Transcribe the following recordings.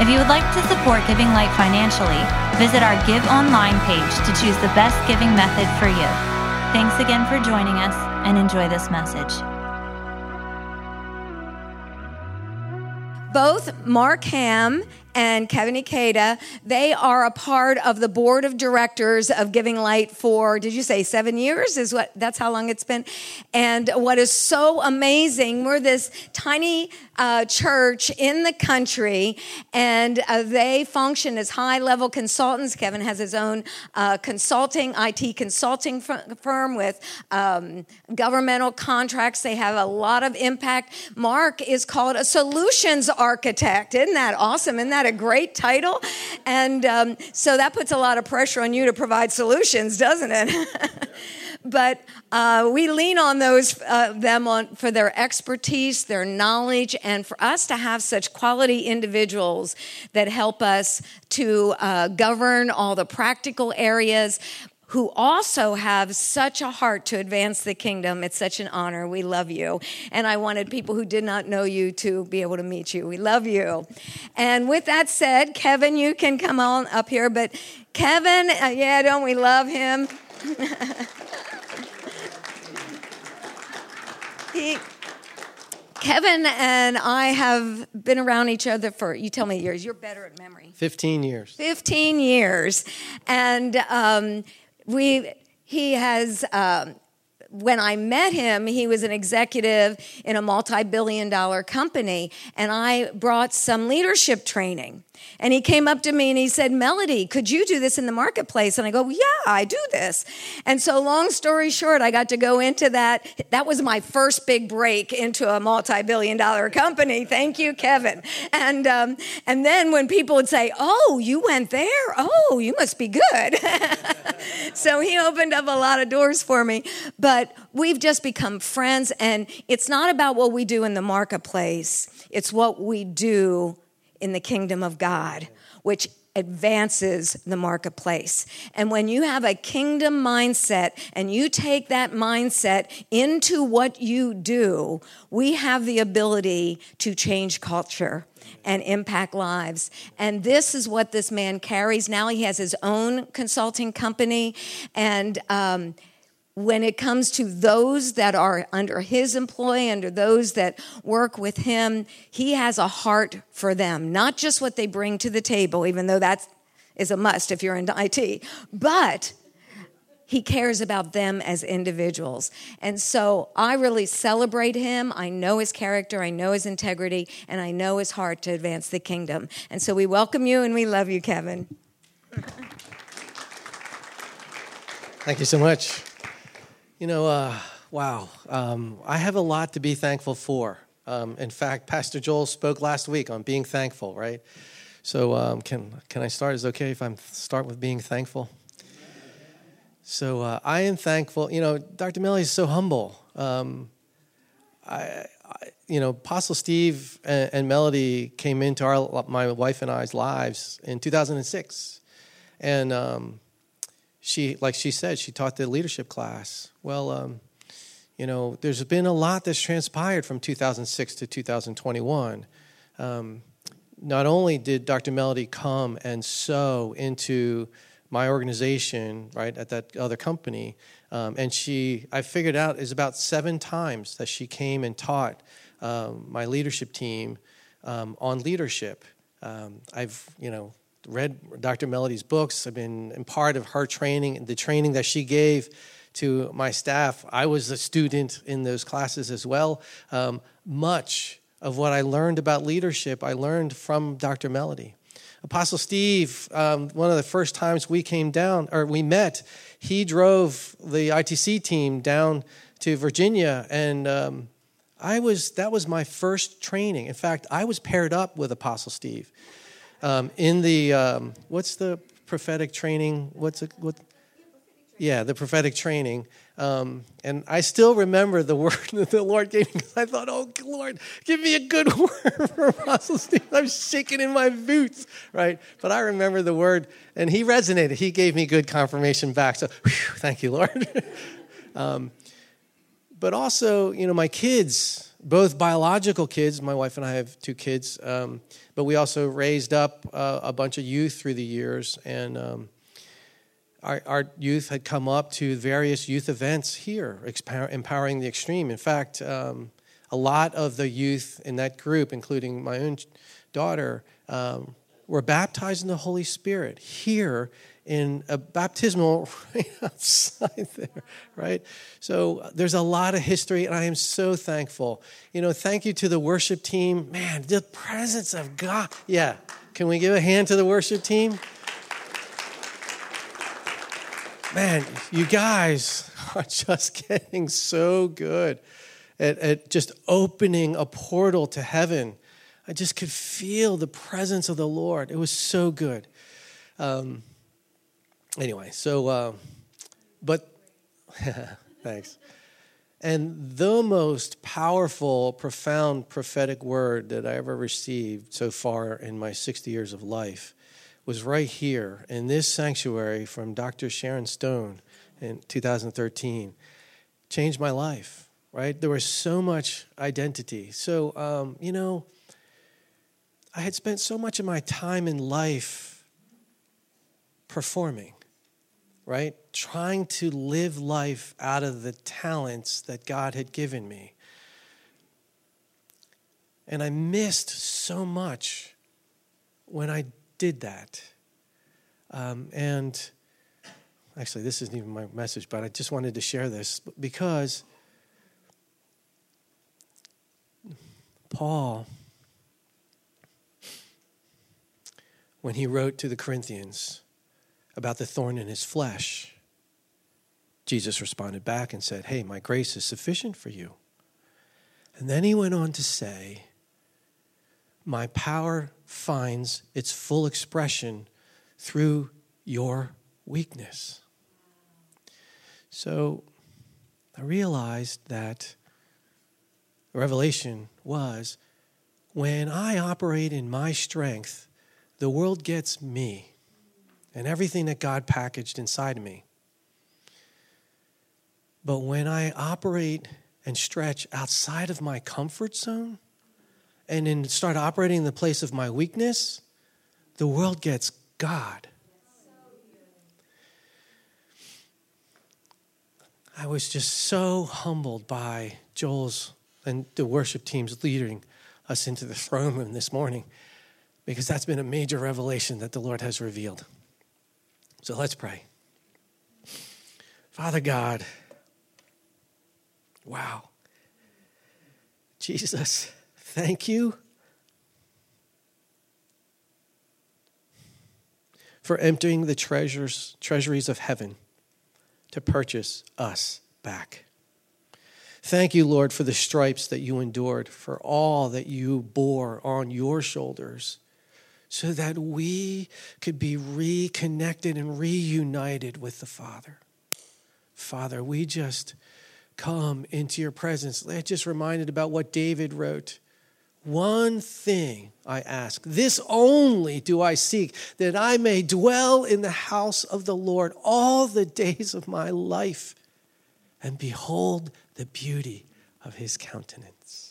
If you would like to support Giving Light financially, visit our Give Online page to choose the best giving method for you. Thanks again for joining us and enjoy this message. Both Mark Ham and Kevin Ikeda, they are a part of the board of directors of Giving Light for, did you say seven years? Is what, that's how long it's been. And what is so amazing, we're this tiny uh, church in the country, and uh, they function as high level consultants. Kevin has his own uh, consulting, IT consulting firm with um, governmental contracts. They have a lot of impact. Mark is called a solutions architect. Isn't that awesome? Isn't that that a great title? And um, so that puts a lot of pressure on you to provide solutions, doesn't it? but uh, we lean on those uh, them on for their expertise, their knowledge, and for us to have such quality individuals that help us to uh, govern all the practical areas, who also have such a heart to advance the kingdom. It's such an honor. We love you. And I wanted people who did not know you to be able to meet you. We love you. And with that said, Kevin, you can come on up here. But Kevin, uh, yeah, don't we love him? he, Kevin and I have been around each other for, you tell me years, you're better at memory. 15 years. 15 years. And um, we he has um, when I met him, he was an executive in a multi billion dollar company, and I brought some leadership training. And he came up to me and he said, Melody, could you do this in the marketplace? And I go, Yeah, I do this. And so, long story short, I got to go into that. That was my first big break into a multi billion dollar company. Thank you, Kevin. And, um, and then when people would say, Oh, you went there? Oh, you must be good. so he opened up a lot of doors for me. But we've just become friends, and it's not about what we do in the marketplace, it's what we do in the kingdom of God, which advances the marketplace. And when you have a kingdom mindset and you take that mindset into what you do, we have the ability to change culture and impact lives. And this is what this man carries. Now he has his own consulting company and, um, when it comes to those that are under his employ, under those that work with him, he has a heart for them, not just what they bring to the table, even though that is a must if you're into IT, but he cares about them as individuals. And so I really celebrate him. I know his character, I know his integrity, and I know his heart to advance the kingdom. And so we welcome you and we love you, Kevin. Thank you so much. You know, uh, wow. Um, I have a lot to be thankful for. Um, in fact, Pastor Joel spoke last week on being thankful, right? So um, can can I start? Is okay if I start with being thankful? So uh, I am thankful. You know, Dr. Melly is so humble. Um, I, I, you know, Apostle Steve and, and, Melody came into our my wife and I's lives in 2006, and she, like she said, she taught the leadership class. Well, um, you know, there's been a lot that's transpired from 2006 to 2021. Um, not only did Dr. Melody come and sow into my organization, right, at that other company, um, and she, I figured out, is about seven times that she came and taught um, my leadership team um, on leadership. Um, I've, you know, read Dr. Melody's books. I've been in part of her training, the training that she gave to my staff. I was a student in those classes as well. Um, much of what I learned about leadership, I learned from Dr. Melody. Apostle Steve, um, one of the first times we came down, or we met, he drove the ITC team down to Virginia, and um, I was that was my first training. In fact, I was paired up with Apostle Steve um, in the um, what's the prophetic training? What's it? What? Yeah, the prophetic training. Um, and I still remember the word that the Lord gave me. I thought, oh, Lord, give me a good word for Apostle Steve. I'm shaking in my boots, right? But I remember the word, and he resonated. He gave me good confirmation back. So, whew, thank you, Lord. um, but also, you know, my kids, both biological kids, my wife and I have two kids, um, but we also raised up uh, a bunch of youth through the years. And, um, our, our, youth had come up to various youth events here, empowering the extreme. In fact, um, a lot of the youth in that group, including my own daughter, um, were baptized in the Holy Spirit here in a baptismal right outside there, right? So there's a lot of history, and I am so thankful. You know, thank you to the worship team. Man, the presence of God. Yeah, can we give a hand to the worship team? man, you guys are just getting so good at, at just opening a portal to heaven. I just could feel the presence of the Lord. It was so good. Um, anyway, so, uh, but thanks. And the most powerful, profound prophetic word that I ever received so far in my 60 years of life was right here in this sanctuary from Dr. Sharon Stone in 2013. Changed my life, right? There was so much identity. So, um, you know, I had spent so much of my time in life performing, right? Trying to live life out of the talents that God had given me. And I missed so much when I did that. Um, and actually, this isn't even my message, but I just wanted to share this because Paul, when he wrote to the Corinthians about the thorn in his flesh, Jesus responded back and said, Hey, my grace is sufficient for you. And then he went on to say, My power finds its full expression through your weakness. So I realized that revelation was when I operate in my strength, the world gets me and everything that God packaged inside of me. But when I operate and stretch outside of my comfort zone, and then start operating in the place of my weakness, the world gets God. I was just so humbled by Joel's and the worship team's leading us into the throne room this morning because that's been a major revelation that the Lord has revealed. So let's pray. Father God, wow. Jesus. Thank you for emptying the treasures, treasuries of heaven to purchase us back. Thank you, Lord, for the stripes that you endured, for all that you bore on your shoulders, so that we could be reconnected and reunited with the Father. Father, we just come into your presence. I just reminded about what David wrote one thing I ask, this only do I seek, that I may dwell in the house of the Lord all the days of my life and behold the beauty of his countenance.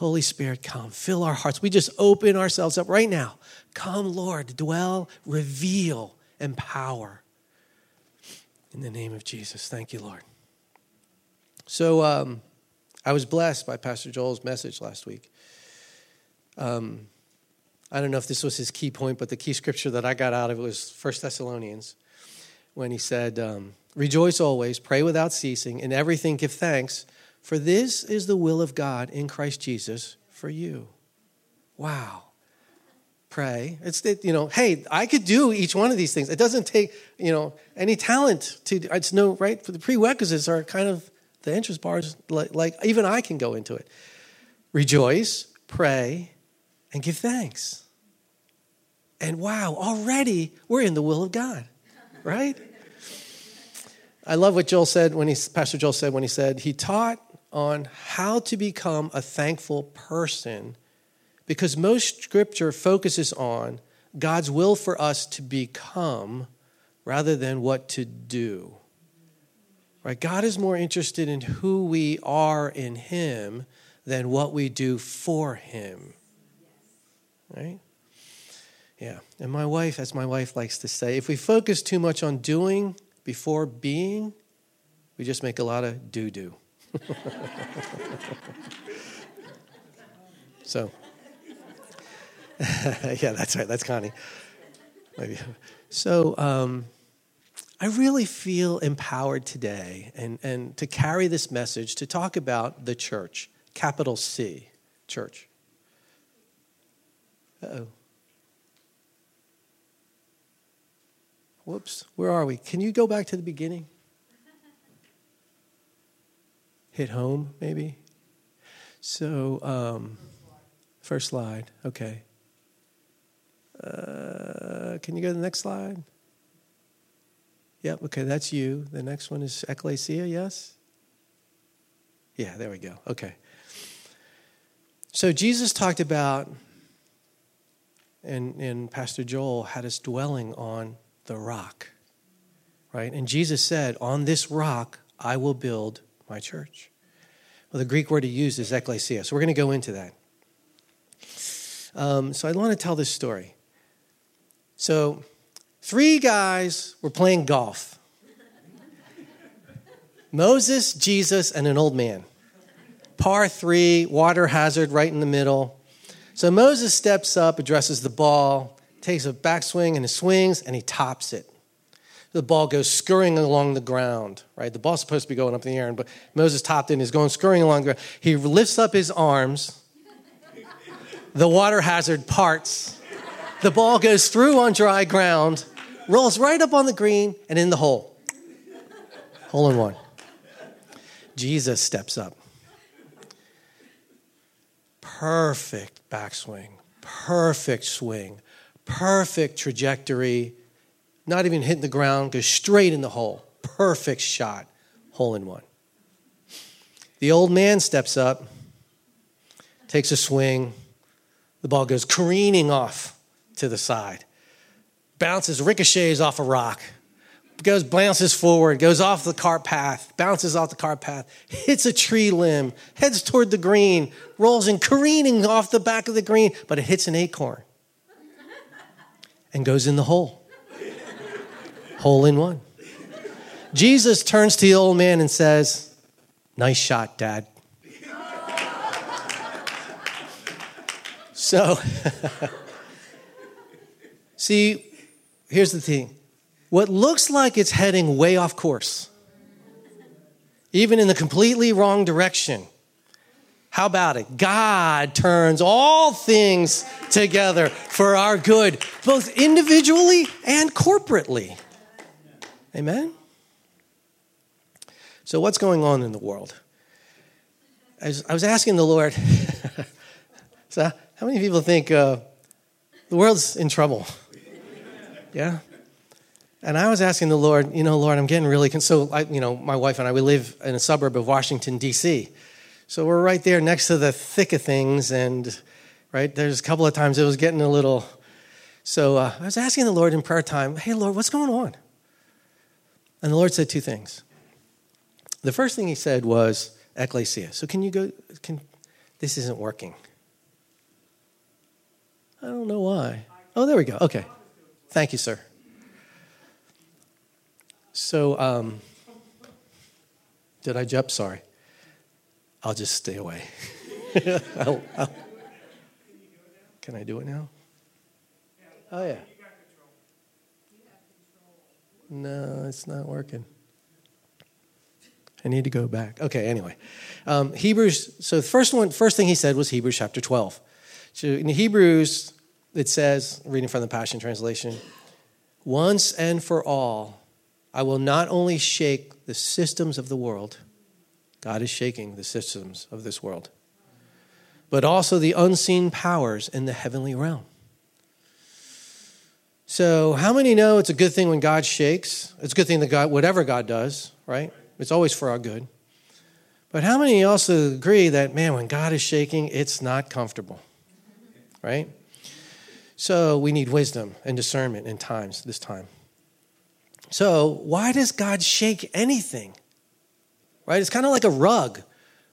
Holy Spirit, come, fill our hearts. We just open ourselves up right now. Come, Lord, dwell, reveal, empower. In the name of Jesus. Thank you, Lord. So, um, I was blessed by Pastor Joel's message last week. Um, I don't know if this was his key point, but the key scripture that I got out of it was First Thessalonians when he said, um, Rejoice always, pray without ceasing, in everything give thanks, for this is the will of God in Christ Jesus for you. Wow. Pray. It's, that, you know, hey, I could do each one of these things. It doesn't take, you know, any talent to, it's no, right? The prerequisites are kind of the interest bars, like, like even I can go into it. Rejoice, pray, and give thanks. And wow, already we're in the will of God, right? I love what Joel said when he, Pastor Joel said when he said he taught on how to become a thankful person because most scripture focuses on God's will for us to become rather than what to do. Right? God is more interested in who we are in Him than what we do for Him. Right? Yeah. And my wife, as my wife likes to say, if we focus too much on doing before being, we just make a lot of doo doo. so, yeah, that's right. That's Connie. Maybe. So, um, I really feel empowered today and, and to carry this message to talk about the church, capital C, church. oh. Whoops, where are we? Can you go back to the beginning? Hit home, maybe? So, um, first slide, okay. Uh, can you go to the next slide? Yep, okay, that's you. The next one is ecclesia, yes? Yeah, there we go. Okay. So Jesus talked about, and, and Pastor Joel had us dwelling on the rock, right? And Jesus said, On this rock I will build my church. Well, the Greek word he used is ecclesia. So we're going to go into that. Um, so I want to tell this story. So Three guys were playing golf Moses, Jesus, and an old man. Par three, water hazard right in the middle. So Moses steps up, addresses the ball, takes a backswing and he swings, and he tops it. The ball goes scurrying along the ground, right? The ball's supposed to be going up in the air, but Moses topped it and he's going scurrying along the ground. He lifts up his arms. The water hazard parts. The ball goes through on dry ground rolls right up on the green and in the hole. Hole in one. Jesus steps up. Perfect backswing, perfect swing, perfect trajectory, not even hitting the ground, goes straight in the hole. Perfect shot, hole in one. The old man steps up, takes a swing, the ball goes careening off to the side bounces, ricochets off a rock, goes, bounces forward, goes off the cart path, bounces off the cart path, hits a tree limb, heads toward the green, rolls in careening off the back of the green, but it hits an acorn and goes in the hole. Hole in one. Jesus turns to the old man and says, Nice shot, Dad. So, see, here's the thing what looks like it's heading way off course, even in the completely wrong direction. How about it? God turns all things together for our good, both individually and corporately. Amen? So, what's going on in the world? I was, asking the Lord, so how many people think uh, the world's in trouble? Yeah? And I was asking the Lord, you know, Lord, I'm getting really, con-. so, I, you know, my wife and I, we live in a suburb of Washington, D.C. So we're right there next to the thick of things. And, right, there's a couple of times it was getting a little, so uh, I was asking the Lord in prayer time, hey, Lord, what's going on? And the Lord said two things. The first thing he said was, ecclesia. So can you go, can, this isn't working. I don't know why. Oh, there we go. Okay. Thank you, sir. So, um, did I jump? Sorry. I'll just stay away. I'll, I'll, can I do it now? Oh, yeah. No, it's not working. I need to go back. Okay, anyway. Um, Hebrews, so the first one, first thing he said was Hebrews chapter 12. So in Hebrews, it says, reading from the Passion Translation, once and for all, I will not only shake the systems of the world, God is shaking the systems of this world, but also the unseen powers in the heavenly realm. So, how many know it's a good thing when God shakes? It's a good thing that God, whatever God does, right? It's always for our good. But how many also agree that, man, when God is shaking, it's not comfortable, right? So, we need wisdom and discernment in times, this time. So, why does God shake anything? Right? It's kind of like a rug.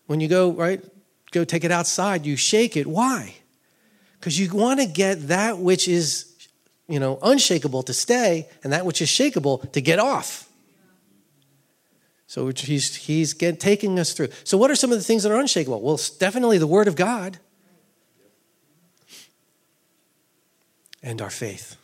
When you go, right, go take it outside, you shake it. Why? Because you want to get that which is you know, unshakable to stay and that which is shakable to get off. So he's, he's get, taking us through. So, what are some of the things that are unshakable? Well, it's definitely the Word of God and our faith.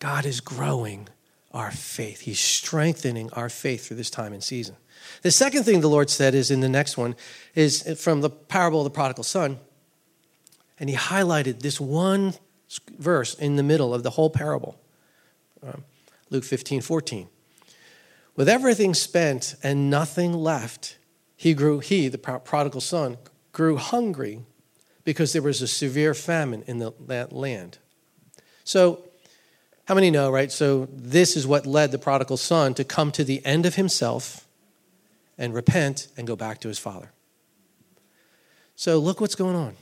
God is growing our faith, He's strengthening our faith through this time and season. The second thing the Lord said is in the next one, is from the parable of the prodigal son. And He highlighted this one verse in the middle of the whole parable um, Luke 15, 14. With everything spent and nothing left, he grew, he, the prodigal son, grew hungry because there was a severe famine in the, that land. So, how many know, right? So, this is what led the prodigal son to come to the end of himself and repent and go back to his father. So, look what's going on.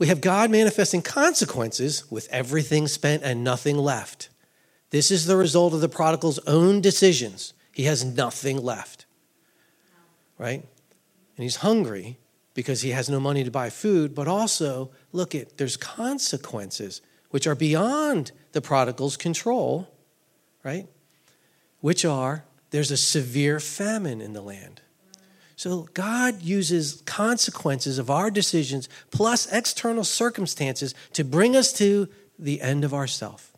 We have God manifesting consequences with everything spent and nothing left. This is the result of the prodigal's own decisions. He has nothing left. Right? And he's hungry because he has no money to buy food, but also, look at there's consequences which are beyond the prodigal's control, right? Which are there's a severe famine in the land. So God uses consequences of our decisions plus external circumstances to bring us to the end of ourself.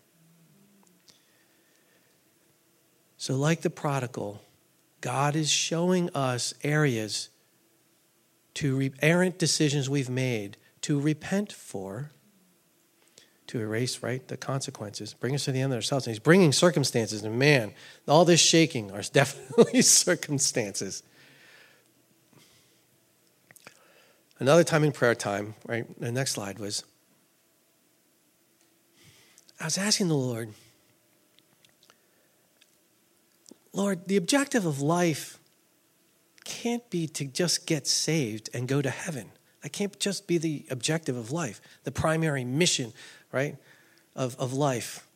So, like the prodigal, God is showing us areas to re- errant decisions we've made to repent for, to erase right the consequences, bring us to the end of ourselves. And He's bringing circumstances, and man, all this shaking are definitely circumstances. Another time in prayer time, right? The next slide was I was asking the Lord, Lord, the objective of life can't be to just get saved and go to heaven. That can't just be the objective of life, the primary mission, right, of, of life.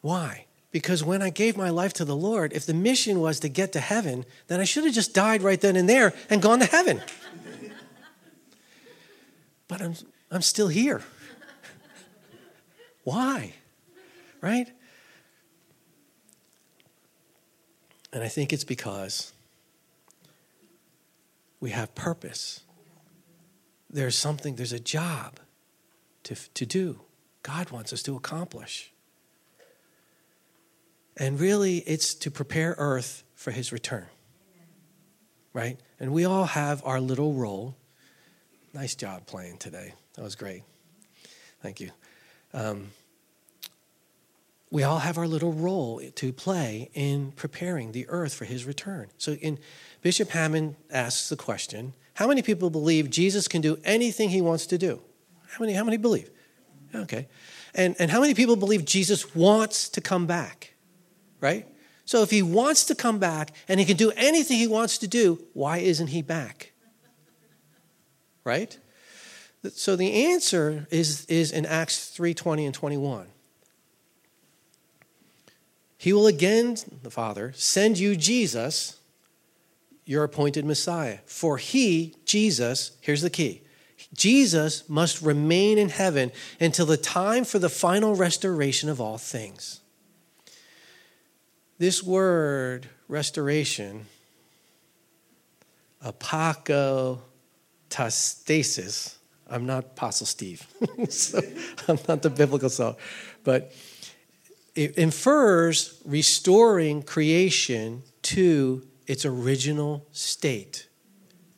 Why? Because when I gave my life to the Lord, if the mission was to get to heaven, then I should have just died right then and there and gone to heaven but I'm, I'm still here. Why? Right? And I think it's because we have purpose. There's something, there's a job to, to do. God wants us to accomplish. And really, it's to prepare earth for his return. Right? And we all have our little role Nice job playing today. That was great. Thank you. Um, we all have our little role to play in preparing the earth for his return. So, in Bishop Hamon asks the question How many people believe Jesus can do anything he wants to do? How many, how many believe? Okay. And, and how many people believe Jesus wants to come back? Right? So, if he wants to come back and he can do anything he wants to do, why isn't he back? right? So the answer is, is in Acts 3:20 and 21. He will again, the Father, send you Jesus, your appointed Messiah. For he, Jesus, here's the key Jesus must remain in heaven until the time for the final restoration of all things. This word, restoration, apako tastasis. I'm not Apostle Steve, so I'm not the biblical soul, but it infers restoring creation to its original state,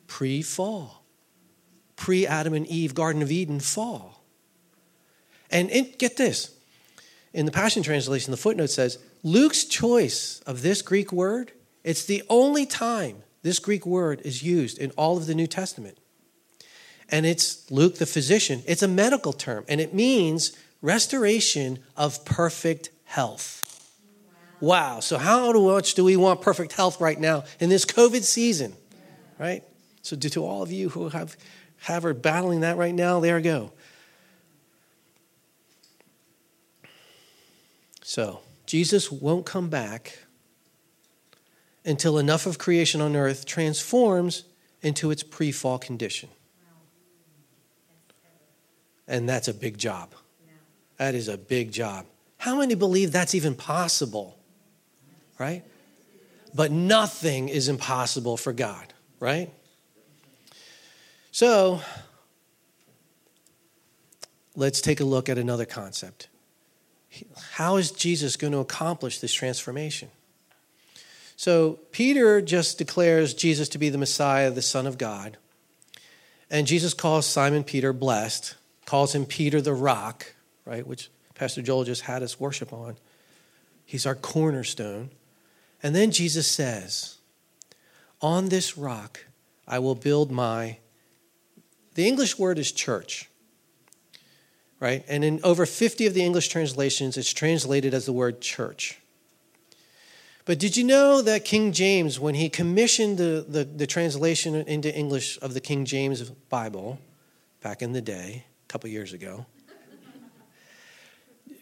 pre-fall, pre-Adam and Eve, Garden of Eden fall. And in, get this, in the Passion Translation, the footnote says Luke's choice of this Greek word. It's the only time this Greek word is used in all of the New Testament. and it's Luke the physician. It's a medical term, and it means restoration of perfect health. Wow. So, how much do we want perfect health right now in this COVID season? Right? So, to all of you who have, have are battling that right now, there you go. So, Jesus won't come back until enough of creation on earth transforms into its pre fall condition. And that's a big job. That is a big job. How many believe that's even possible? Right? But nothing is impossible for God, right? So, let's take a look at another concept. How is Jesus going to accomplish this transformation? So, Peter just declares Jesus to be the Messiah, the Son of God. And Jesus calls Simon Peter blessed, calls him Peter the rock, right, which Pastor Joel just had us worship on. He's our cornerstone. And then Jesus says, On this rock I will build my. The English word is church, right? And in over 50 of the English translations, it's translated as the word church. But did you know that King James, when he commissioned the, the, the translation into English of the King James Bible back in the day, a couple years ago,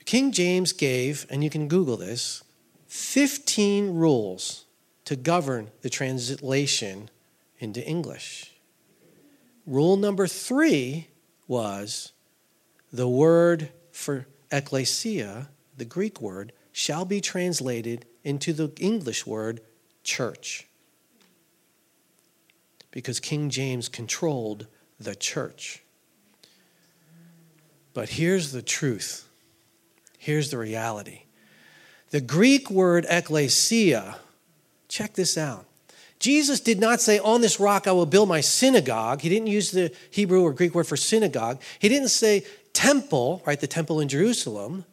King James gave, and you can Google this, 15 rules to govern the translation into English. Rule number three was the word for ecclesia, the Greek word, shall be translated into the English word church. Because King James controlled the church. But here's the truth. Here's the reality. The Greek word ecclesia, check this out. Jesus did not say, On this rock I will build my synagogue. He didn't use the Hebrew or Greek word for synagogue. He didn't say temple, right? The temple in Jerusalem.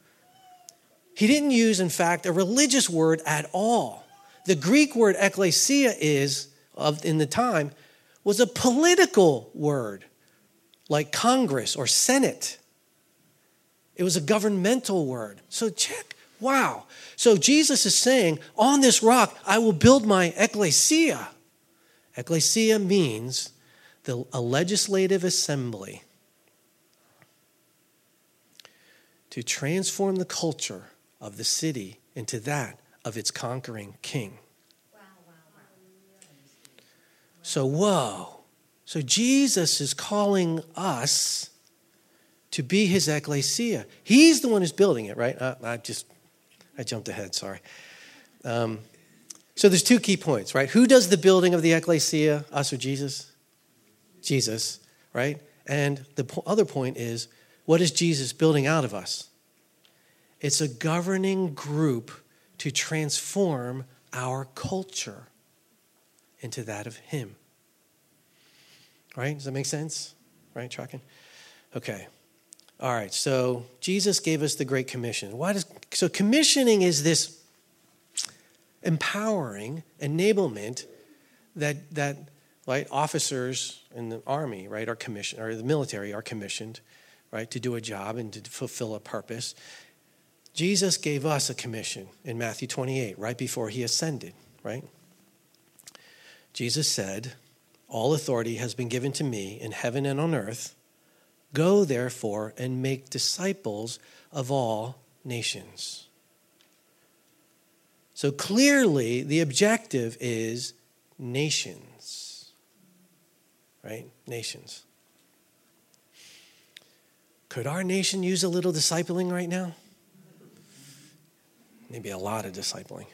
He didn't use, in fact, a religious word at all. The Greek word ecclesia is, of, in the time, was a political word, like Congress or Senate. It was a governmental word. So check Wow. So Jesus is saying, On this rock I will build my ecclesia. Ecclesia means the, a legislative assembly to transform the culture of the city into that of its conquering king. So, whoa. So, Jesus is calling us to be his ecclesia. He's the one who's building it, right? Uh, I just I jumped ahead, sorry. Um, so there's two key points, right? Who does the building of the ecclesia, us or Jesus? Jesus, right? And the po- other point is, what is Jesus building out of us? It's a governing group to transform our culture into that of Him. Right? Does that make sense? Right? Tracking? Okay. All right, so Jesus gave us the Great Commission. Why does, so, commissioning is this empowering enablement that, that right, officers in the army, right, are commissioned, or the military are commissioned, right, to do a job and to fulfill a purpose. Jesus gave us a commission in Matthew 28, right before he ascended, right? Jesus said, All authority has been given to me in heaven and on earth. Go, therefore, and make disciples of all nations. So clearly, the objective is nations, right? Nations. Could our nation use a little discipling right now? Maybe a lot of discipling.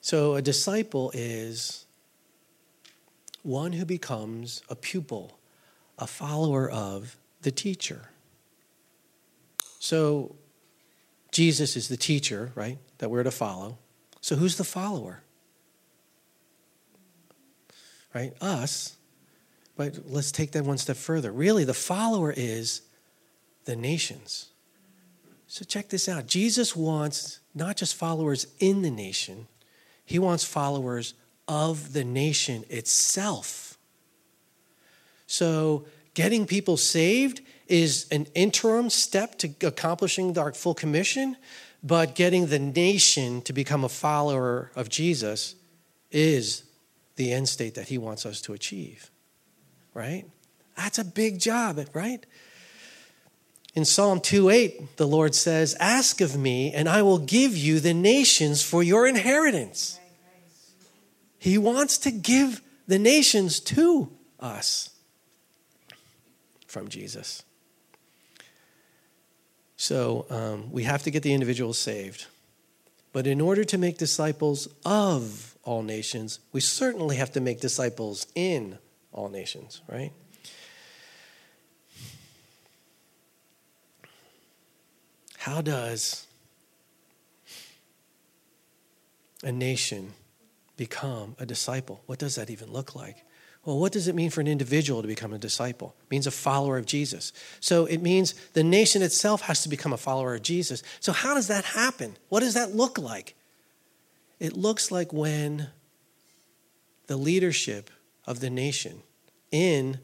So, a disciple is one who becomes a pupil a follower of the teacher. So, Jesus is the teacher, right, that we're to follow. So, who's the follower? Right? Us. But let's take that one step further. Really, the follower is the nations. So, check this out Jesus wants not just followers in the nation, he wants followers of the nation itself. So, getting people saved is an interim step to accomplishing our full commission, but getting the nation to become a follower of Jesus is the end state that he wants us to achieve. Right? That's a big job, right? In Psalm 2:8, the Lord says, "Ask of me, and I will give you the nations for your inheritance." He wants to give the nations to us from Jesus. So um, we have to get the individuals saved. But in order to make disciples of all nations, we certainly have to make disciples in all nations, right? How does a nation become a disciple? What does that even look like? Well, what does it mean for an individual to become a disciple? It means a follower of Jesus. So it means the nation itself has to become a follower of Jesus. So, how does that happen? What does that look like? It looks like when the leadership of the nation in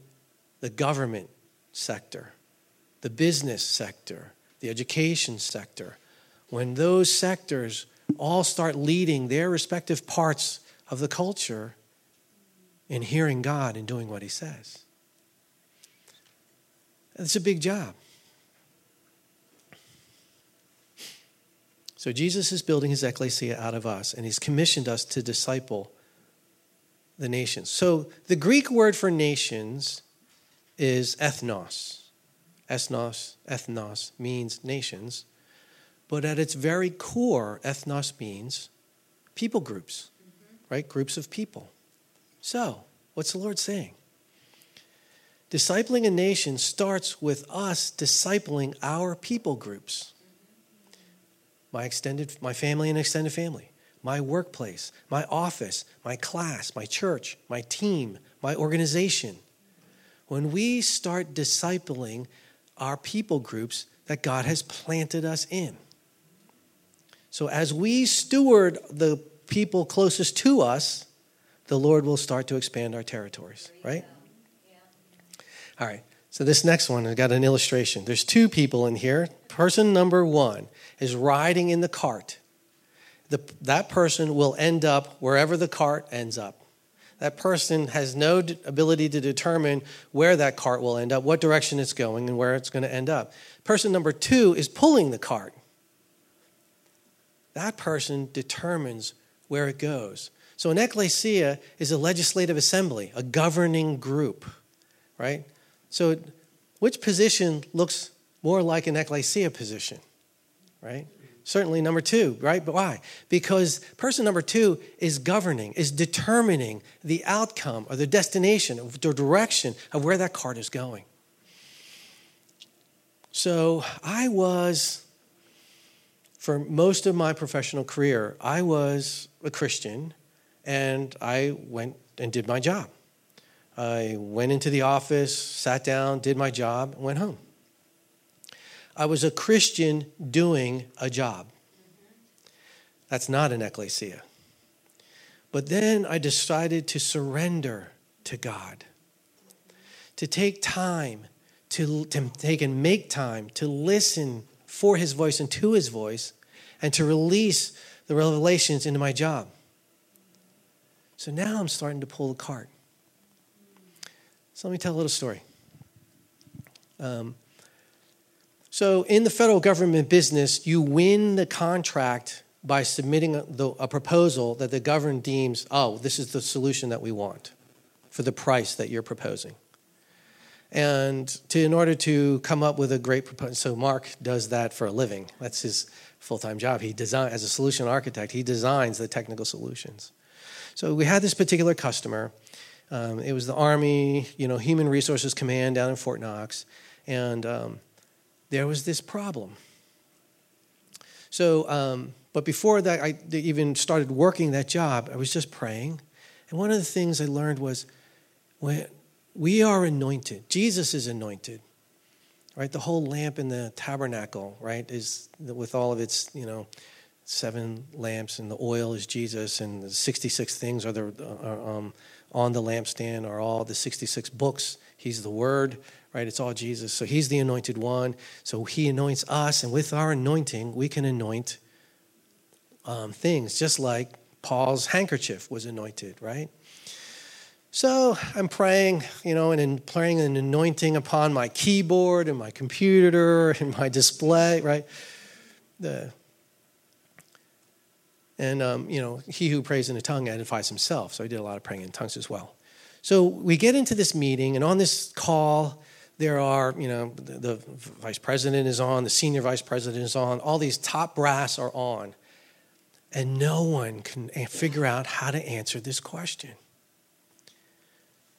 the government sector, the business sector, the education sector, when those sectors all start leading their respective parts of the culture in hearing God and doing what He says. It's a big job. So Jesus is building his ecclesia out of us, and he's commissioned us to disciple the nations. So the Greek word for nations is ethnos. Ethnos, ethnos means nations, but at its very core, ethnos means people groups, mm-hmm. right? Groups of people. So, what's the Lord saying? Discipling a nation starts with us discipling our people groups. My extended my family and extended family, my workplace, my office, my class, my church, my team, my organization. When we start discipling our people groups that God has planted us in. So as we steward the people closest to us, the Lord will start to expand our territories, right? All right. So this next one, I got an illustration. There's two people in here. Person number one is riding in the cart. The, that person will end up wherever the cart ends up that person has no ability to determine where that cart will end up, what direction it's going, and where it's going to end up. Person number two is pulling the cart. That person determines where it goes. So an ecclesia is a legislative assembly, a governing group, right? So which position looks more like an ecclesia position, right? Certainly number two, right? But why? Because person number two is governing, is determining the outcome or the destination, or the direction of where that cart is going. So I was, for most of my professional career, I was a Christian and I went and did my job. I went into the office, sat down, did my job, and went home. I was a Christian doing a job. That's not an ecclesia. But then I decided to surrender to God, to take time, to, to take and make time to listen for His voice and to His voice, and to release the revelations into my job. So now I'm starting to pull the cart. So let me tell a little story. Um, so, in the federal government business, you win the contract by submitting a, the, a, proposal that the government deems, oh, this is the solution that we want for the price that you're proposing. And to, in order to come up with a great proposal, so Mark does that for a living. That's his full time job. He design as a solution architect. He designs the technical solutions. So we had this particular customer. Um, it was the Army, you know, Human Resources Command down in Fort Knox, and um, there was this problem. So, um, but before that, I even started working that job. I was just praying, and one of the things I learned was when we are anointed. Jesus is anointed, right? The whole lamp in the tabernacle, right, is with all of its, you know, seven lamps, and the oil is Jesus, and the sixty-six things are the uh, um, on the lampstand are all the 66 books. He's the Word, right? It's all Jesus. So he's the anointed one. So he anoints us, and with our anointing, we can anoint um, things, just like Paul's handkerchief was anointed, right? So I'm praying, you know, and in praying an anointing upon my keyboard and my computer and my display, right? The, and, um, you know, he who prays in a tongue edifies himself. So he did a lot of praying in tongues as well. So we get into this meeting, and on this call, there are, you know, the, the vice president is on, the senior vice president is on, all these top brass are on. And no one can figure out how to answer this question.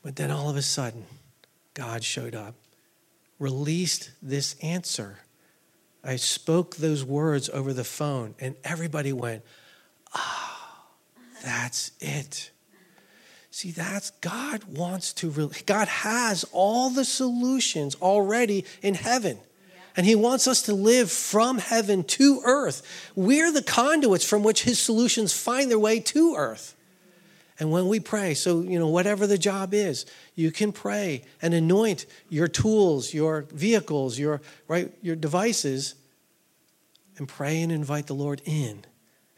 But then all of a sudden, God showed up, released this answer. I spoke those words over the phone, and everybody went, Ah, oh, that's it. See, that's God wants to, God has all the solutions already in heaven. And he wants us to live from heaven to earth. We're the conduits from which his solutions find their way to earth. And when we pray, so, you know, whatever the job is, you can pray and anoint your tools, your vehicles, your, right, your devices, and pray and invite the Lord in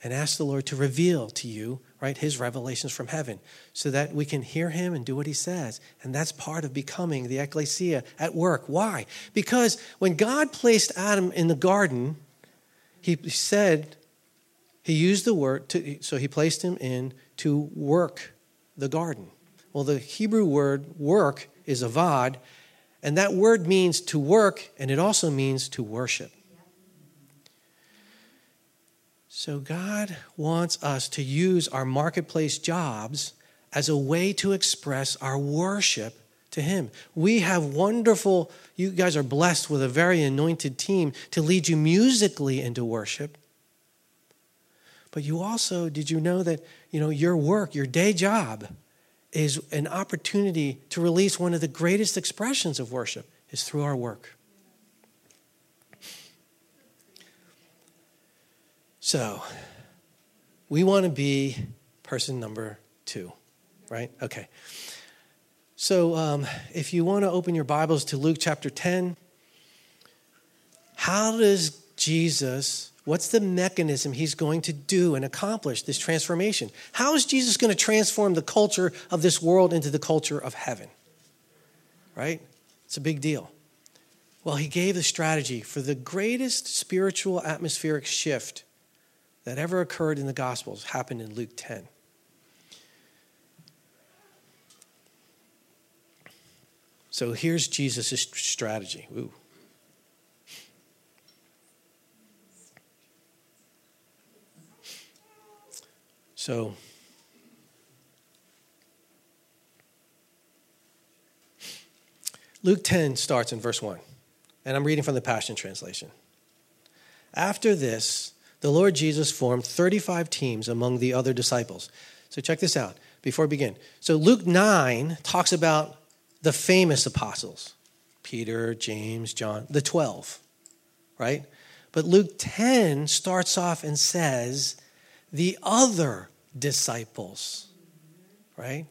and ask the Lord to reveal to you right? His revelations from heaven, so that we can hear him and do what he says. And that's part of becoming the ecclesia at work. Why? Because when God placed Adam in the garden, he said, he used the word, to, so he placed him in to work the garden. Well, the Hebrew word work is avad, and that word means to work, and it also means to worship. So, God wants us to use our marketplace jobs as a way to express our worship to Him. We have wonderful, you guys are blessed with a very anointed team to lead you musically into worship. But you also, did you know that, you know, your work, your day job, is an opportunity to release one of the greatest expressions of worship is through our work. So, we want to be person number two, right? Okay. So, um, if you want to open your Bibles to Luke chapter 10, how does Jesus, what's the mechanism he's going to do and accomplish this transformation? How is Jesus going to transform the culture of this world into the culture of heaven? Right? It's a big deal. Well, he gave the strategy for the greatest spiritual atmospheric shift that ever occurred in the Gospels happened in Luke 10. So here's Jesus' strategy. Ooh. So, Luke 10 starts in verse 1, and I'm reading from the Passion Translation. After this, the Lord Jesus formed 35 teams among the other disciples. So check this out before we begin. So Luke 9 talks about the famous apostles Peter, James, John, the 12, right? But Luke 10 starts off and says, the other disciples, right?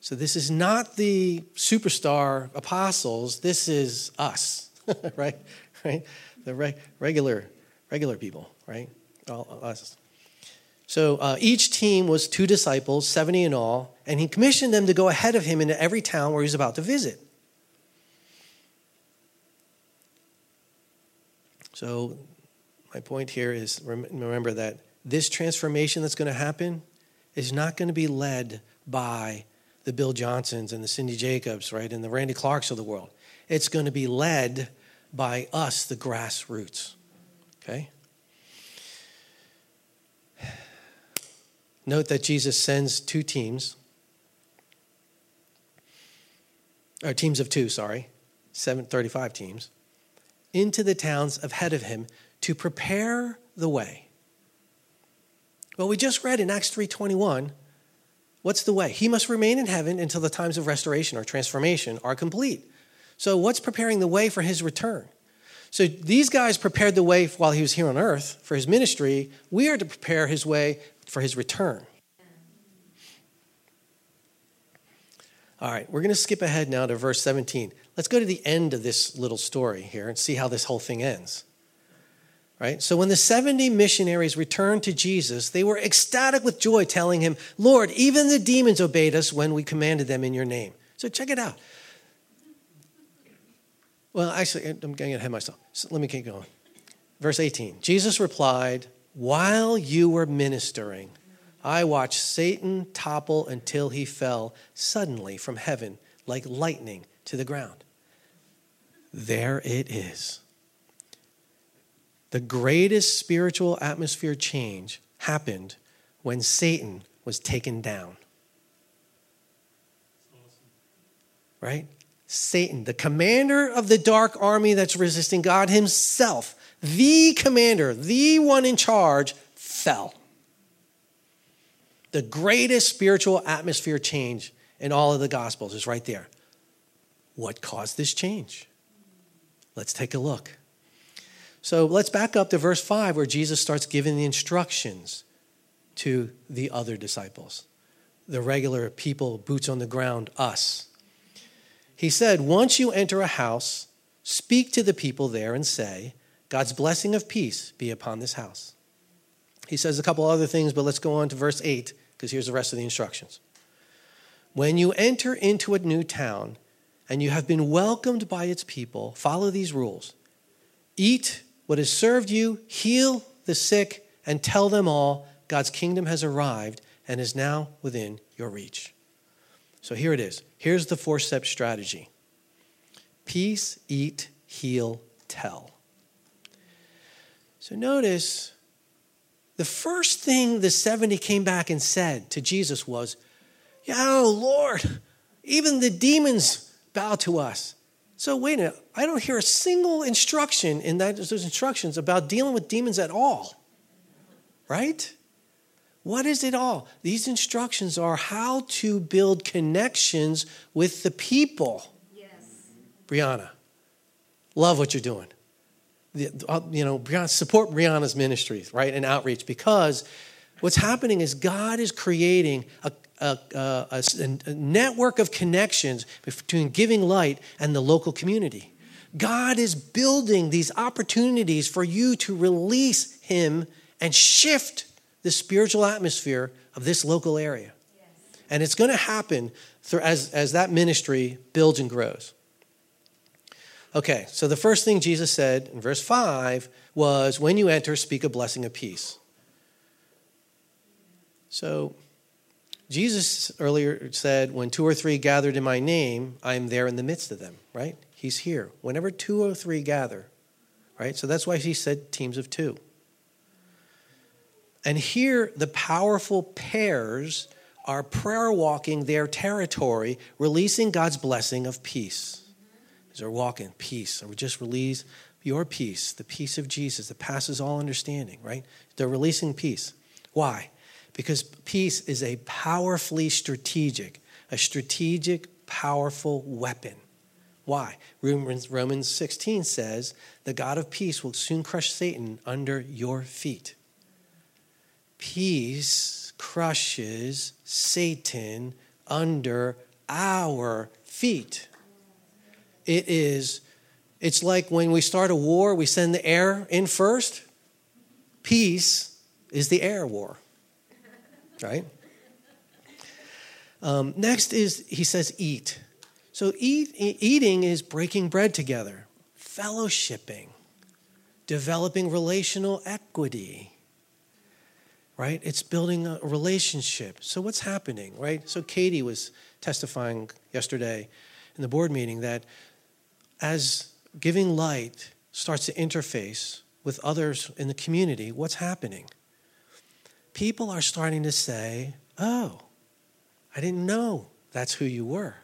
So this is not the superstar apostles, this is us, right? Right? The re- regular regular people, right? Us. So uh, each team was two disciples, 70 in all, and he commissioned them to go ahead of him into every town where he was about to visit. So, my point here is remember that this transformation that's going to happen is not going to be led by the Bill Johnsons and the Cindy Jacobs, right, and the Randy Clarks of the world. It's going to be led by us, the grassroots. Okay? Note that Jesus sends two teams, or teams of two, sorry, 735 teams, into the towns ahead of him to prepare the way. Well, we just read in Acts 3:21, what's the way? He must remain in heaven until the times of restoration or transformation are complete. So, what's preparing the way for his return? So, these guys prepared the way while he was here on earth for his ministry. We are to prepare his way for his return. All right, we're going to skip ahead now to verse 17. Let's go to the end of this little story here and see how this whole thing ends. Right? So when the 70 missionaries returned to Jesus, they were ecstatic with joy, telling him, Lord, even the demons obeyed us when we commanded them in your name. So check it out. Well, actually, I'm getting ahead of myself. So let me keep going. Verse 18 Jesus replied, While you were ministering, I watched Satan topple until he fell suddenly from heaven like lightning to the ground. There it is. The greatest spiritual atmosphere change happened when Satan was taken down. Right? Satan, the commander of the dark army that's resisting God himself, the commander, the one in charge, fell. The greatest spiritual atmosphere change in all of the Gospels is right there. What caused this change? Let's take a look. So let's back up to verse 5 where Jesus starts giving the instructions to the other disciples, the regular people, boots on the ground, us. He said, Once you enter a house, speak to the people there and say, God's blessing of peace be upon this house. He says a couple other things, but let's go on to verse 8 because here's the rest of the instructions. When you enter into a new town and you have been welcomed by its people, follow these rules eat what has served you, heal the sick, and tell them all God's kingdom has arrived and is now within your reach. So here it is. Here's the four step strategy peace, eat, heal, tell. So notice the first thing the 70 came back and said to Jesus was, Yo, Lord, even the demons bow to us. So wait a minute, I don't hear a single instruction in that, those instructions about dealing with demons at all. Right? What is it all? These instructions are how to build connections with the people. Yes. Brianna, love what you're doing. Uh, you know, support Brianna's ministries, right, and outreach because what's happening is God is creating a, a, a, a, network of connections between Giving Light and the local community. God is building these opportunities for you to release Him and shift the spiritual atmosphere of this local area. Yes. And it's going to happen through, as, as that ministry builds and grows. Okay, so the first thing Jesus said in verse 5 was, When you enter, speak a blessing of peace. So, Jesus earlier said, When two or three gathered in my name, I am there in the midst of them, right? He's here. Whenever two or three gather, right? So that's why he said teams of two. And here, the powerful pairs are prayer walking their territory, releasing God's blessing of peace. As they're walking, peace. And we just release your peace, the peace of Jesus that passes all understanding, right? They're releasing peace. Why? because peace is a powerfully strategic, a strategic, powerful weapon. Why? Romans 16 says, The God of peace will soon crush Satan under your feet. Peace crushes Satan under our feet. It is, it's like when we start a war, we send the air in first. Peace is the air war right? Um, next is, he says, eat. So eat, eating is breaking bread together, fellowshipping, developing relational equity, right? It's building a relationship. So what's happening, right? So Katie was testifying yesterday in the board meeting that as giving light starts to interface with others in the community, what's happening? people are starting to say, Oh, I didn't know that's who you were.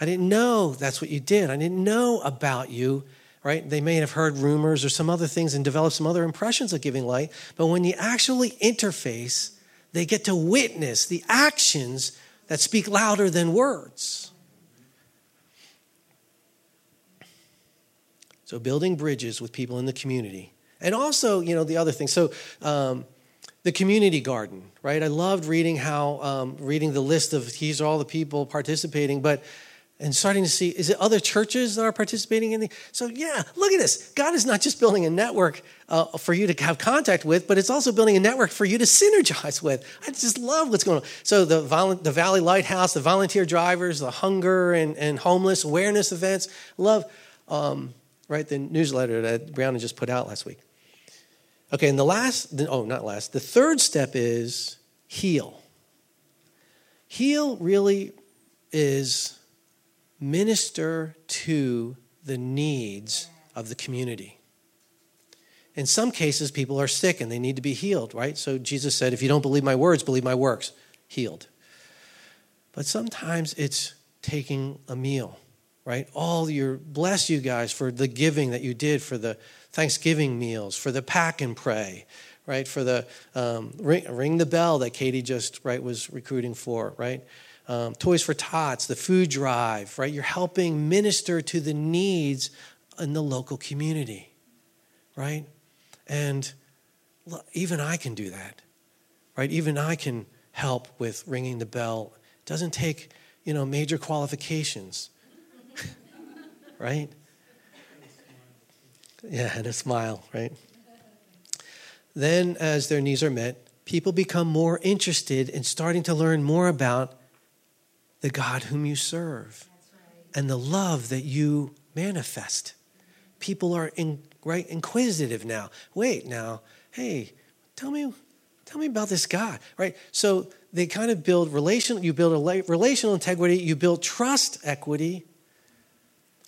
I didn't know that's what you did. I didn't know about you, right? They may have heard rumors or some other things and developed some other impressions of giving light. But when you actually interface, they get to witness the actions that speak louder than words. So, building bridges with people in the community. And also, you know, the other thing. So, um, the community garden, right? I loved reading how, um, reading the list of are all the people participating, but and starting to see is it other churches that are participating in the so yeah look at this god is not just building a network uh, for you to have contact with but it's also building a network for you to synergize with i just love what's going on so the, vol- the valley lighthouse the volunteer drivers the hunger and, and homeless awareness events love um, right the newsletter that brianna just put out last week okay and the last oh not last the third step is heal heal really is minister to the needs of the community. In some cases, people are sick and they need to be healed, right? So Jesus said, If you don't believe my words, believe my works. Healed. But sometimes it's taking a meal, right? All your, bless you guys for the giving that you did for the Thanksgiving meals, for the pack and pray, right? For the um, ring, ring the bell that Katie just, right, was recruiting for, right? um, Toys for Tots, the food drive, right? You're helping minister to the needs in the local community, right? And even I can do that, right? Even I can help with ringing the bell. It doesn't take, you know, major qualifications, right? Yeah, and a smile, right? Then, as their needs are met, people become more interested in starting to learn more about the God whom you serve and the love that you manifest. People are in, right inquisitive now. Wait, now, hey, tell me, tell me about this God, right? So they kind of build relational. You build a relational integrity. You build trust equity,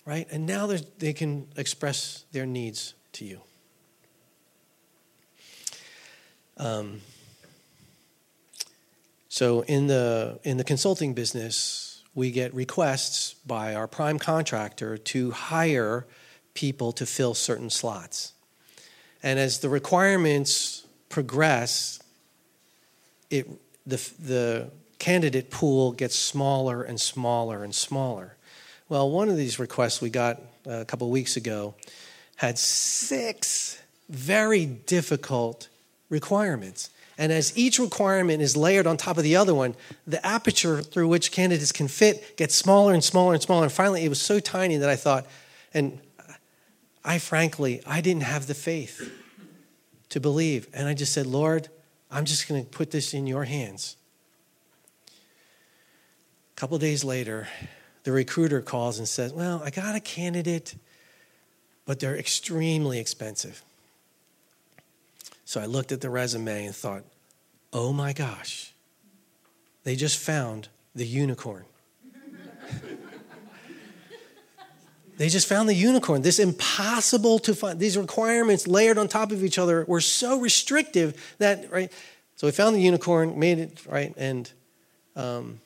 right? And now they can express their needs to you. Um, so in the in the consulting business, we get requests by our prime contractor to hire people to fill certain slots. And as the requirements progress, it the the candidate pool gets smaller and smaller and smaller. Well, one of these requests we got uh, a couple weeks ago had six very difficult requirements. And as each requirement is layered on top of the other one, the aperture through which candidates can fit gets smaller and smaller and smaller. And finally, it was so tiny that I thought, and I frankly, I didn't have the faith to believe. And I just said, Lord, I'm just going to put this in your hands. A couple days later, the recruiter calls and says, Well, I got a candidate, but they're extremely expensive. So I looked at the resume and thought, oh my gosh, they just found the unicorn. they just found the unicorn. This impossible to find, these requirements layered on top of each other were so restrictive that, right? So we found the unicorn, made it, right? And um,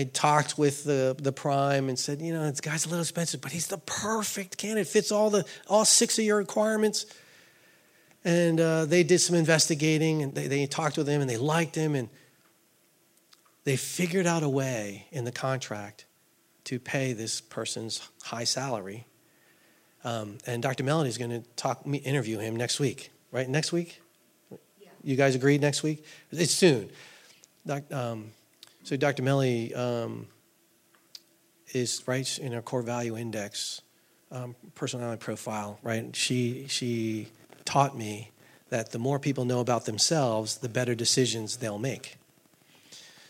I talked with the, the prime and said, you know, this guy's a little expensive, but he's the perfect candidate, fits all the all six of your requirements. And uh, they did some investigating and they, they talked with him and they liked him and they figured out a way in the contract to pay this person's high salary. Um, and Dr. Melody is going to talk, interview him next week, right? Next week? Yeah. You guys agreed next week? It's soon. Doc, um, so Dr. Melody um, is right in our core value index um, personality profile, right? She she taught me that the more people know about themselves, the better decisions they'll make.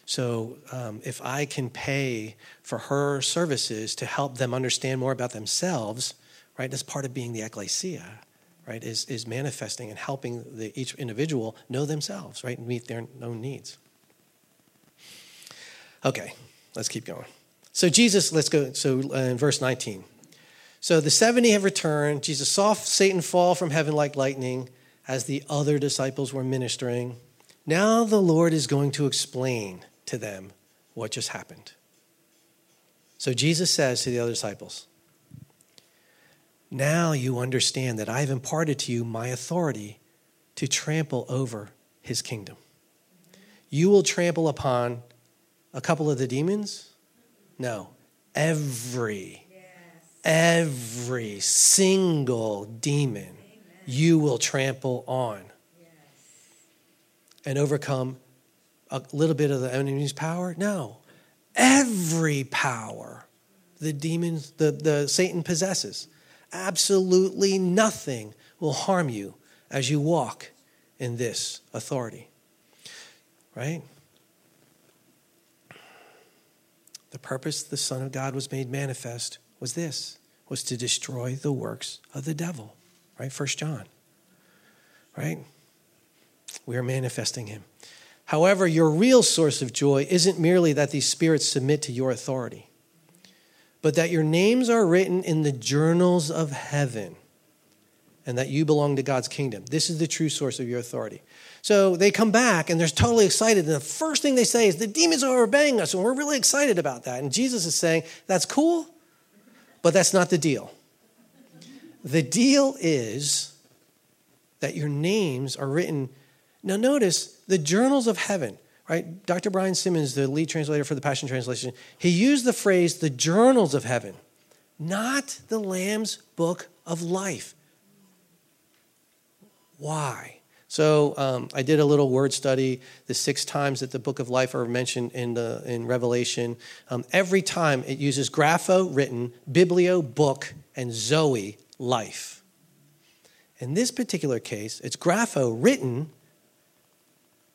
So, um, if I can pay for her services to help them understand more about themselves, right, that's part of being the ecclesia, right, is, is manifesting and helping the, each individual know themselves, right, and meet their own needs. Okay, let's keep going. So, Jesus, let's go. So, uh, in verse 19. So the 70 have returned. Jesus saw Satan fall from heaven like lightning as the other disciples were ministering. Now the Lord is going to explain to them what just happened. So Jesus says to the other disciples, Now you understand that I have imparted to you my authority to trample over his kingdom. You will trample upon a couple of the demons? No, every every single demon you will trample on. and overcome a little bit of the enemy's power? No. Every power the demons, the, the Satan possesses. Absolutely nothing will harm you as you walk in this authority. Right? The purpose the Son of God was made manifest was this was to destroy the works of the devil. Right? First John. Right? We are manifesting him. However, your real source of joy isn't merely that these spirits submit to your authority, but that your names are written in the journals of heaven and that you belong to God's kingdom. This is the true source of your authority. So they come back and they're totally excited. And the first thing they say is, The demons are obeying us, and we're really excited about that. And Jesus is saying, That's cool, but that's not the deal. The deal is that your names are written. Now, notice the journals of heaven, right? Dr. Brian Simmons, the lead translator for the Passion Translation, he used the phrase the journals of heaven, not the Lamb's book of life. Why? So um, I did a little word study. The six times that the book of life are mentioned in the in Revelation, um, every time it uses grapho, written, biblio, book, and zoe, life. In this particular case, it's grapho, written,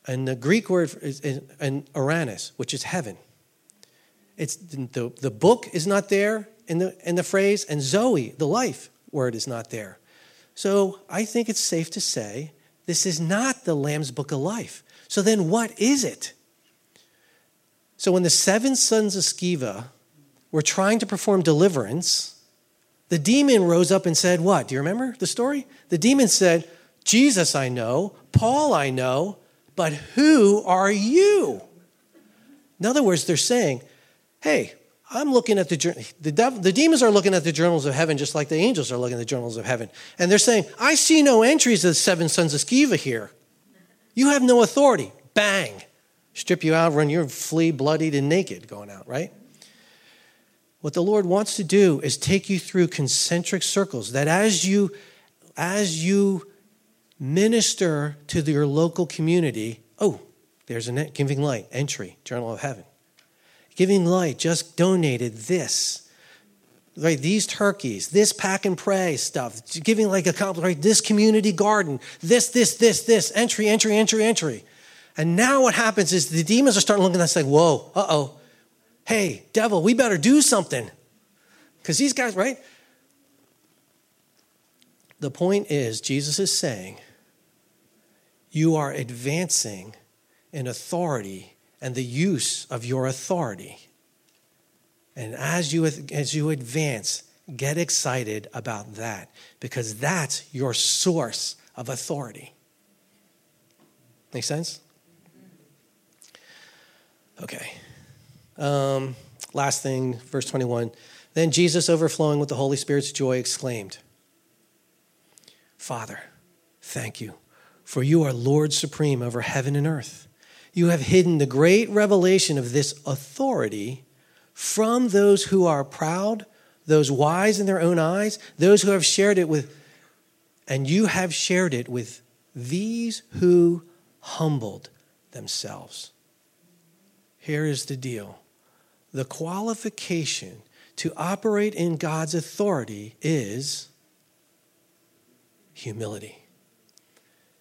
and the Greek word is an Uranus, which is heaven. It's the, the book is not there in the in the phrase, and zoe, the life word, is not there. So I think it's safe to say this is not the Lamb's Book of Life. So then what is it? So when the seven sons of Sceva were trying to perform deliverance, the demon rose up and said, What? Do you remember the story? The demon said, Jesus I know, Paul I know, but who are you? In other words, they're saying, Hey, I'm looking at the, the, devil, the demons are looking at the journals of heaven just like the angels are looking at the journals of heaven. And they're saying, I see no entries of the seven sons of Sceva here. You have no authority. Bang. Strip you out, run your flea bloodied and naked going out, right? What the Lord wants to do is take you through concentric circles that as you as you minister to your local community, oh, there's a giving light entry, journal of heaven. Giving Light just donated this. Right, these turkeys, this pack and pray stuff, giving like a compliment, right, this community garden, this, this, this, this, entry, entry, entry, entry. And now what happens is the demons are starting looking at us like, whoa, uh oh. Hey, devil, we better do something. Because these guys, right? The point is, Jesus is saying, you are advancing in authority and the use of your authority. And as you, as you advance, get excited about that because that's your source of authority. Make sense? Okay. Um, last thing, verse 21. Then Jesus, overflowing with the Holy Spirit's joy, exclaimed, Father, thank you, for you are Lord supreme over heaven and earth you have hidden the great revelation of this authority from those who are proud, those wise in their own eyes, those who have shared it with, and you have shared it with these who humbled themselves. Here is the deal the qualification to operate in God's authority is humility.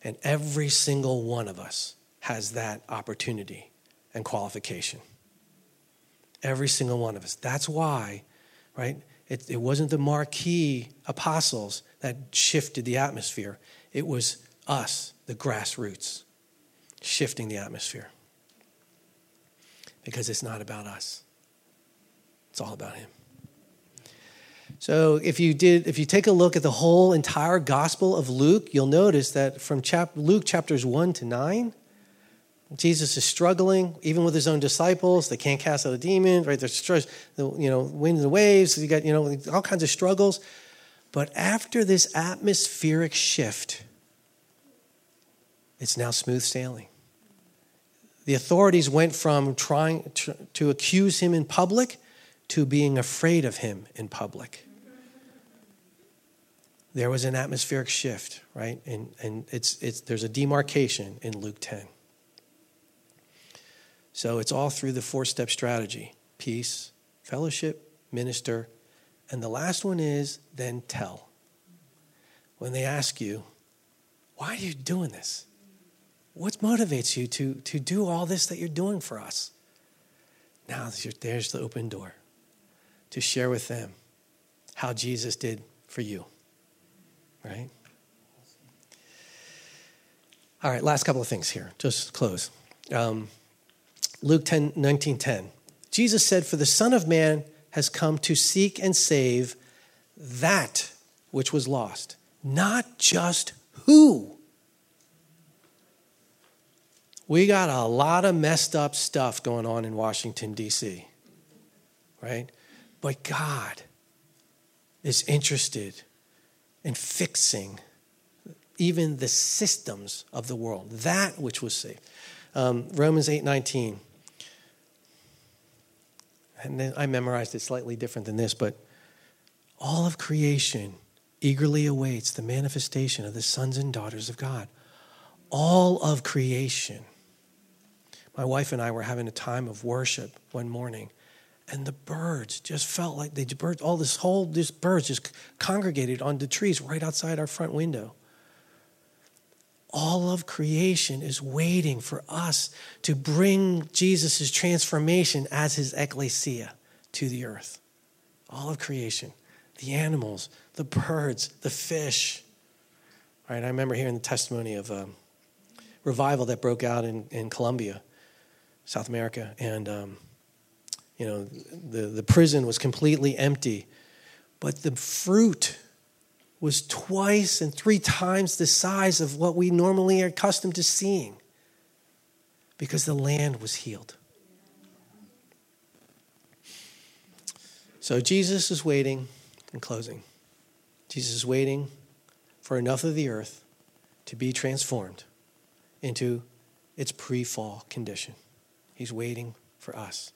And every single one of us has that opportunity and qualification. Every single one of us. That's why, right? It, it wasn't the marquee apostles that shifted the atmosphere, it was us, the grassroots, shifting the atmosphere. Because it's not about us, it's all about Him. So if you did, if you take a look at the whole entire Gospel of Luke, you'll notice that from chap- Luke chapters one to nine, Jesus is struggling, even with his own disciples. They can't cast out a demon, right? There's you know winds and waves. You got you know all kinds of struggles. But after this atmospheric shift, it's now smooth sailing. The authorities went from trying to accuse him in public to being afraid of him in public. There was an atmospheric shift, right? And, and it's, it's, there's a demarcation in Luke 10. So it's all through the four step strategy peace, fellowship, minister, and the last one is then tell. When they ask you, why are you doing this? What motivates you to, to do all this that you're doing for us? Now there's the open door to share with them how Jesus did for you. Right? All right, last couple of things here. Just close. Um, Luke 10, 19, 10. Jesus said, For the Son of Man has come to seek and save that which was lost, not just who. We got a lot of messed up stuff going on in Washington, D.C., right? But God is interested in fixing even the systems of the world, that which was saved. Um, Romans 8 19. And then I memorized it slightly different than this, but all of creation eagerly awaits the manifestation of the sons and daughters of God. All of creation. My wife and I were having a time of worship one morning, and the birds just felt like they birds, all this whole this birds just congregated on the trees right outside our front window. All of creation is waiting for us to bring Jesus' transformation as his ecclesia to the earth. All of creation, the animals, the birds, the fish. Right? I remember hearing the testimony of a revival that broke out in, in Colombia, South America, and um, you know, the, the prison was completely empty, but the fruit was twice and three times the size of what we normally are accustomed to seeing because the land was healed. So Jesus is waiting, in closing, Jesus is waiting for enough of the earth to be transformed into its pre fall condition. He's waiting for us.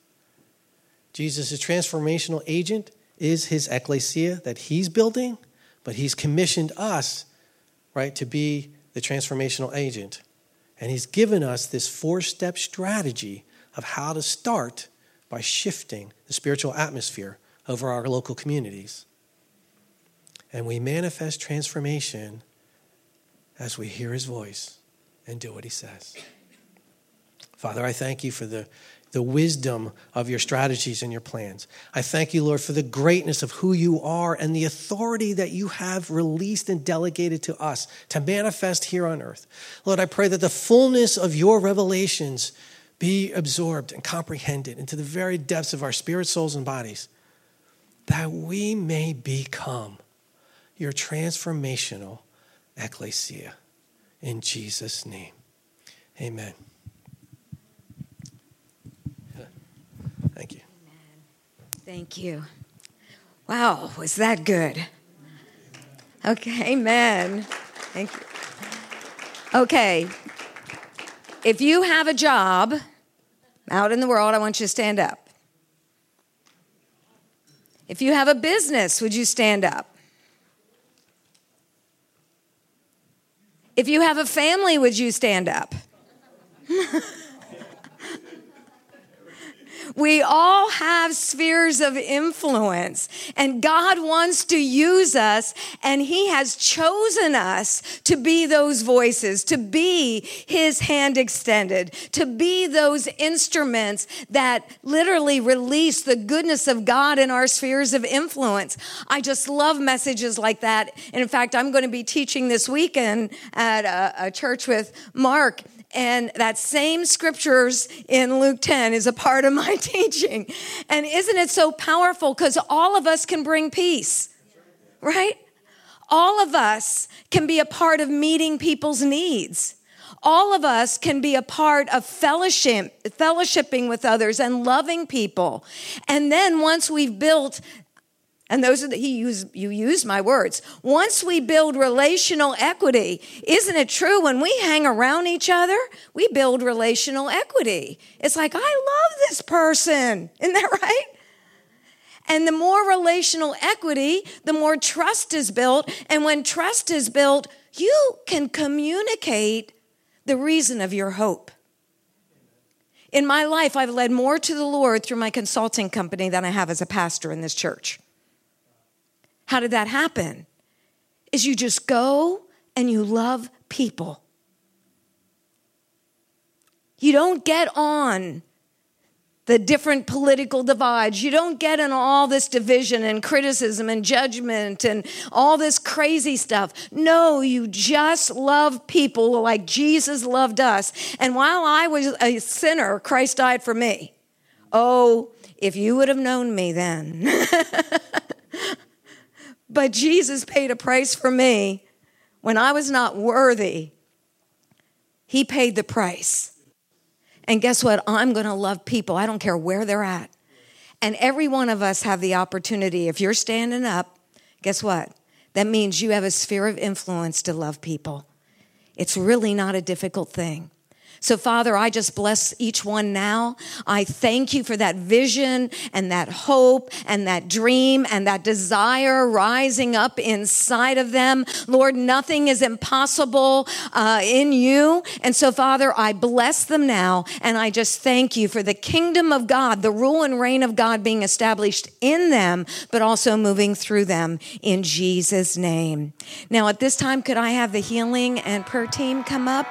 Jesus' transformational agent is his ecclesia that he's building, but he's commissioned us, right, to be the transformational agent. And he's given us this four step strategy of how to start by shifting the spiritual atmosphere over our local communities. And we manifest transformation as we hear his voice and do what he says. Father, I thank you for the the wisdom of your strategies and your plans. I thank you, Lord, for the greatness of who you are and the authority that you have released and delegated to us to manifest here on earth. Lord, I pray that the fullness of your revelations be absorbed and comprehended into the very depths of our spirit, souls, and bodies, that we may become your transformational ecclesia. In Jesus' name, amen. Thank you. Wow, was that good? Okay, amen. Thank you. Okay, if you have a job out in the world, I want you to stand up. If you have a business, would you stand up? If you have a family, would you stand up? We all have spheres of influence, and God wants to use us, and He has chosen us to be those voices, to be His hand extended, to be those instruments that literally release the goodness of God in our spheres of influence. I just love messages like that. And in fact, I'm going to be teaching this weekend at a, a church with Mark and that same scriptures in Luke 10 is a part of my teaching. And isn't it so powerful? Because all of us can bring peace, right? All of us can be a part of meeting people's needs. All of us can be a part of fellowship, fellowshipping with others and loving people. And then once we've built and those are the, he used, you used my words. Once we build relational equity, isn't it true? When we hang around each other, we build relational equity. It's like, I love this person. Isn't that right? And the more relational equity, the more trust is built. And when trust is built, you can communicate the reason of your hope. In my life, I've led more to the Lord through my consulting company than I have as a pastor in this church. How did that happen? Is you just go and you love people. You don't get on the different political divides. You don't get in all this division and criticism and judgment and all this crazy stuff. No, you just love people like Jesus loved us. And while I was a sinner, Christ died for me. Oh, if you would have known me then. but Jesus paid a price for me when I was not worthy. He paid the price. And guess what? I'm going to love people. I don't care where they're at. And every one of us have the opportunity. If you're standing up, guess what? That means you have a sphere of influence to love people. It's really not a difficult thing. So, Father, I just bless each one now. I thank you for that vision and that hope and that dream and that desire rising up inside of them. Lord, nothing is impossible uh, in you. And so, Father, I bless them now and I just thank you for the kingdom of God, the rule and reign of God being established in them, but also moving through them in Jesus' name. Now, at this time, could I have the healing and prayer team come up?